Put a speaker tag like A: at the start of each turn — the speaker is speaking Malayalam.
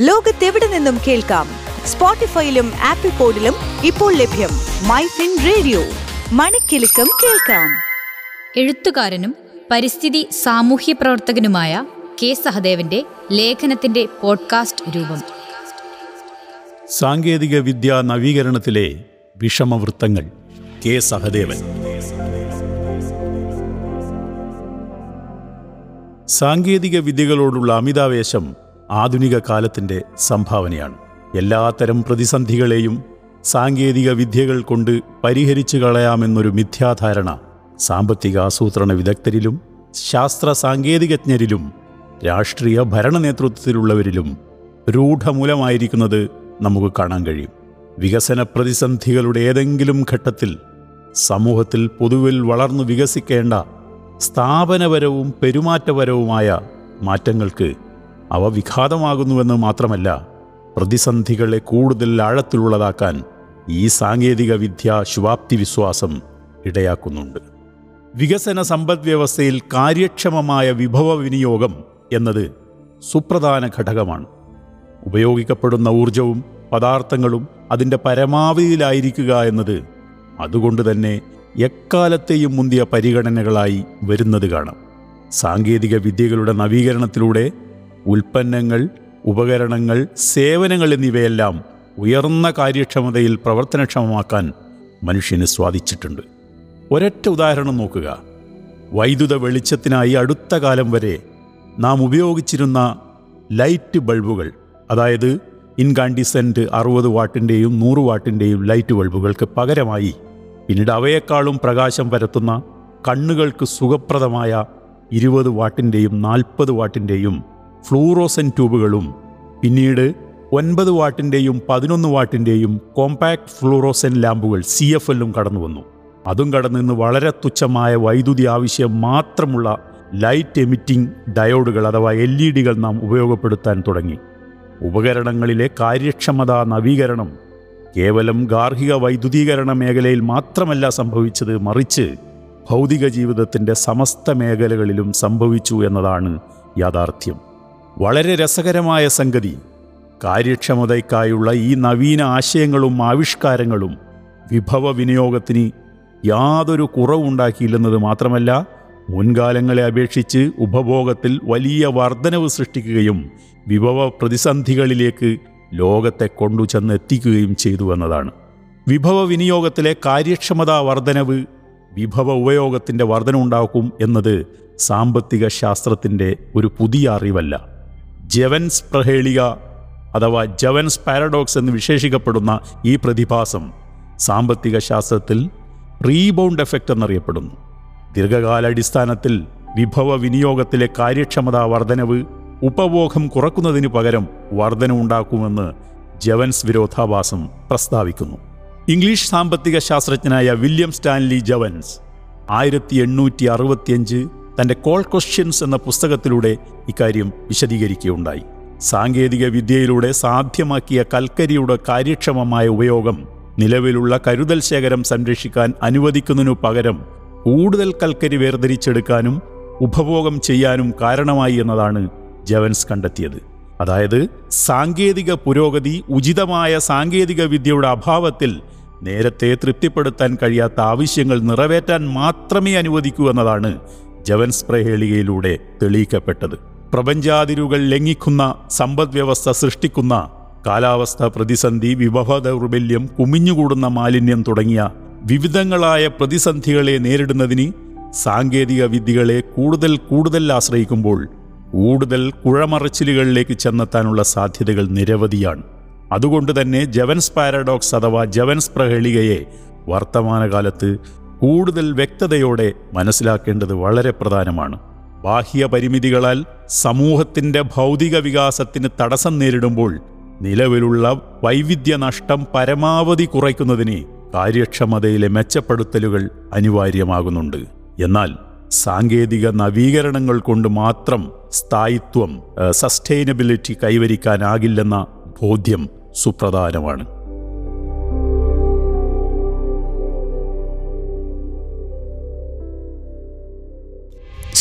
A: ലോകത്തെവിടെ നിന്നും കേൾക്കാം? സ്പോട്ടിഫൈയിലും ആപ്പിൾ പോഡിലും ഇപ്പോൾ ലഭ്യം മൈ ഫിൻ റേഡിയോ. മണിക്കെലക്കം കേൾക്കാം.
B: എഴുത്തുകാരനും പരിസ്ഥിതി സാമൂഹ്യ പ്രവർത്തകനുമായ കെ സഹദേവന്റെ ലേഖനത്തിന്റെ പോഡ്കാസ്റ്റ് രൂപം.
C: സാങ്കേതിക വിദ്യാ നവീകരണത്തിലെ വിഷമവൃത്തങ്ങൾ കെ സഹദേവൻ. സാങ്കേതിക വിദ്യകളോടുള്ള അമിതാവേശം ആധുനിക കാലത്തിന്റെ സംഭാവനയാണ്. എല്ലാത്തരം പ്രതിസന്ധികളെയും സാങ്കേതിക വിദ്യകൾ കൊണ്ട് പരിഹരിച്ചു കളയാമെന്നൊരു മിഥ്യാധാരണ സാമ്പത്തിക ആസൂത്രണ വിദഗ്ധരിലും ശാസ്ത്ര സാങ്കേതികജ്ഞരിലും രാഷ്ട്രീയ ഭരണ നേതൃത്വത്തിലുള്ളവരിലും രൂഢമൂലമായിരിക്കുന്നത് നമുക്ക് കാണാൻ കഴിയും. വികസന പ്രതിസന്ധികളുടെ ഏതെങ്കിലും ഘട്ടത്തിൽ സമൂഹത്തിൽ പൊതുവിൽ വളർന്നു വികസിക്കേണ്ട സ്ഥാപനപരവും പെരുമാറ്റപരവുമായ മാറ്റങ്ങൾക്ക് അവ വിഘാതമാകുന്നുവെന്ന് മാത്രമല്ല പ്രതിസന്ധികളെ കൂടുതൽ ആഴത്തിലുള്ളതാക്കാൻ ഈ സാങ്കേതിക വിദ്യ ശുഭാപ്തി വിശ്വാസം ഇടയാക്കുന്നുണ്ട്. വികസന സമ്പദ്വ്യവസ്ഥയിൽ കാര്യക്ഷമമായ വിഭവ വിനിയോഗം എന്നത് സുപ്രധാന ഘടകമാണ്. ഉപയോഗിക്കപ്പെടുന്ന ഊർജവും പദാർത്ഥങ്ങളും അതിന്റെ പരമാവധിയിലായിരിക്കുക എന്നത് അതുകൊണ്ട് തന്നെ എക്കാലത്തെയും മുന്തിയ പരിഗണനകളായി വരുന്നത് കാണാം. സാങ്കേതിക വിദ്യകളുടെ നവീകരണത്തിലൂടെ ഉൽപ്പന്നങ്ങൾ ഉപകരണങ്ങൾ സേവനങ്ങൾ എന്നിവയെല്ലാം ഉയർന്ന കാര്യക്ഷമതയിൽ പ്രവർത്തനക്ഷമമാക്കാൻ മനുഷ്യന് സ്വാധിച്ചിട്ടുണ്ട്. ഒരൊറ്റ ഉദാഹരണം നോക്കുക. വൈദ്യുത വെളിച്ചത്തിനായി അടുത്ത കാലം വരെ നാം ഉപയോഗിച്ചിരുന്ന ലൈറ്റ് ബൾബുകൾ അതായത് ഇൻകാൻഡിസെന്റ് അറുപത് വാട്ടിന്റെയും നൂറ് വാട്ടിന്റെയും ലൈറ്റ് ബൾബുകൾക്ക് പകരമായി പിന്നീട് അവയെക്കാളും പ്രകാശം പരത്തുന്ന കണ്ണുകൾക്ക് സുഖപ്രദമായ ഇരുപത് വാട്ടിന്റെയും നാൽപ്പത് വാട്ടിന്റെയും ഫ്ലൂറോസൻ ട്യൂബുകളും പിന്നീട് ഒൻപത് വാട്ടിന്റെയും പതിനൊന്ന് വാട്ടിന്റെയും കോമ്പാക്ട് ഫ്ലൂറോസൻ ലാമ്പുകൾ സി എഫ് എല്ലും കടന്നു വന്നു അതും കടന്നു നിന്ന് വളരെ തുച്ഛമായ വൈദ്യുതി ആവശ്യം മാത്രമുള്ള ലൈറ്റ് എമിറ്റിംഗ് ഡയോഡുകൾ അഥവാ എൽ ഇ ഡികൾ നാം ഉപയോഗപ്പെടുത്താൻ തുടങ്ങി. ഉപകരണങ്ങളിലെ കാര്യക്ഷമതാ നവീകരണം കേവലം ഗാർഹിക വൈദ്യുതീകരണ മേഖലയിൽ മാത്രമല്ല സംഭവിച്ചത് മറിച്ച് ഭൗതിക ജീവിതത്തിന്റെ സമസ്ത മേഖലകളിലും സംഭവിച്ചു എന്നതാണ് യാഥാർത്ഥ്യം. വളരെ രസകരമായ സംഗതി. കാര്യക്ഷമതയ്ക്കായുള്ള ഈ നവീന ആശയങ്ങളും ആവിഷ്കാരങ്ങളും വിഭവ വിനിയോഗത്തിന് യാതൊരു കുറവുണ്ടാക്കിയില്ലെന്നത് മാത്രമല്ല മുൻകാലങ്ങളെ അപേക്ഷിച്ച് ഉപഭോഗത്തിൽ വലിയ വർധനവ് സൃഷ്ടിക്കുകയും വിഭവ പ്രതിസന്ധികളിലേക്ക് ലോകത്തെ കൊണ്ടു ചെന്നെത്തിക്കുകയും ചെയ്തു എന്നതാണ്. വിഭവ വിനിയോഗത്തിലെ കാര്യക്ഷമതാ വർധനവ് വിഭവ ഉപയോഗത്തിന്റെ വർധനമുണ്ടാക്കും എന്നത് സാമ്പത്തിക ശാസ്ത്രത്തിന്റെ ഒരു പുതിയ അറിവല്ല. ജവൻസ് പ്രഹേളിക അഥവാ ജവൻസ് പാരഡോക്സ് എന്ന് വിശേഷിക്കപ്പെടുന്ന ഈ പ്രതിഭാസം സാമ്പത്തിക ശാസ്ത്രത്തിൽ റീബൗണ്ട് എഫക്റ്റ് എന്നറിയപ്പെടുന്നു. ദീർഘകാലാടിസ്ഥാനത്തിൽ വിഭവ വിനിയോഗത്തിലെ കാര്യക്ഷമതാ വർധനവ് ഉപഭോഗം കുറക്കുന്നതിനു പകരം വർധന ഉണ്ടാക്കുമെന്ന് ജവൻസ് വിരോധാഭാസം പ്രസ്താവിക്കുന്നു. ഇംഗ്ലീഷ് സാമ്പത്തിക ശാസ്ത്രജ്ഞനായ വില്യം സ്റ്റാൻലി ജവൻസ് ആയിരത്തി എണ്ണൂറ്റി അറുപത്തിയഞ്ച് തന്റെ കോൾ ക്വസ്റ്റ്യൻസ് എന്ന പുസ്തകത്തിലൂടെ ഇക്കാര്യം വിശദീകരിക്കുകയുണ്ടായി. സാങ്കേതിക വിദ്യയിലൂടെ സാധ്യമാക്കിയ കൽക്കരിയുടെ കാര്യക്ഷമമായ ഉപയോഗം നിലവിലുള്ള കരുതൽ ശേഖരം സംരക്ഷിക്കാൻ അനുവദിക്കുന്നതിനു പകരം കൂടുതൽ കൽക്കരി വേർതിരിച്ചെടുക്കാനും ഉപഭോഗം ചെയ്യാനും കാരണമായി എന്നതാണ് ജവൻസ് കണ്ടെത്തിയത്. അതായത് സാങ്കേതിക പുരോഗതി ഉചിതമായ സാങ്കേതിക വിദ്യയുടെ അഭാവത്തിൽ നേരത്തെ തൃപ്തിപ്പെടുത്താൻ കഴിയാത്ത ആവശ്യങ്ങൾ നിറവേറ്റാൻ മാത്രമേ അനുവദിക്കൂ എന്നതാണ് ജവൻസ് പ്രഹേളികയിലൂടെ തെളിയിക്കപ്പെട്ടത്. പ്രപഞ്ചാതിരുകൾ ലംഘിക്കുന്ന സമ്പദ്വ്യവസ്ഥ സൃഷ്ടിക്കുന്ന കാലാവസ്ഥ പ്രതിസന്ധി വിഭവ ദൗർബല്യം കുമിഞ്ഞുകൂടുന്ന മാലിന്യം തുടങ്ങിയ വിവിധങ്ങളായ പ്രതിസന്ധികളെ നേരിടുന്നതിന് സാങ്കേതിക വിദ്യകളെ കൂടുതൽ കൂടുതൽ ആശ്രയിക്കുമ്പോൾ കൂടുതൽ കുഴമറച്ചിലുകളിലേക്ക് ചെന്നെത്താനുള്ള സാധ്യതകൾ നിരവധിയാണ്. അതുകൊണ്ട് തന്നെ ജവൻസ് പാരഡോക്സ് അഥവാ ജവൻസ് പ്രഹേളികയെ വർത്തമാനകാലത്ത് കൂടുതൽ വ്യക്തതയോടെ മനസ്സിലാക്കേണ്ടത് വളരെ പ്രധാനമാണ്. ബാഹ്യ പരിമിതികളാൽ സമൂഹത്തിന്റെ ഭൗതിക വികാസത്തിന് തടസ്സം നേരിടുമ്പോൾ നിലവിലുള്ള വൈവിധ്യ നഷ്ടം പരമാവധി കുറയ്ക്കുന്നതിന് കാര്യക്ഷമതയിലെ മെച്ചപ്പെടുത്തലുകൾ അനിവാര്യമാകുന്നുണ്ട്. എന്നാൽ സാങ്കേതിക നവീകരണങ്ങൾ കൊണ്ട് മാത്രം സ്ഥായിത്വം സസ്റ്റൈനബിലിറ്റി കൈവരിക്കാനാകില്ലെന്ന ബോധ്യം സുപ്രധാനമാണ്.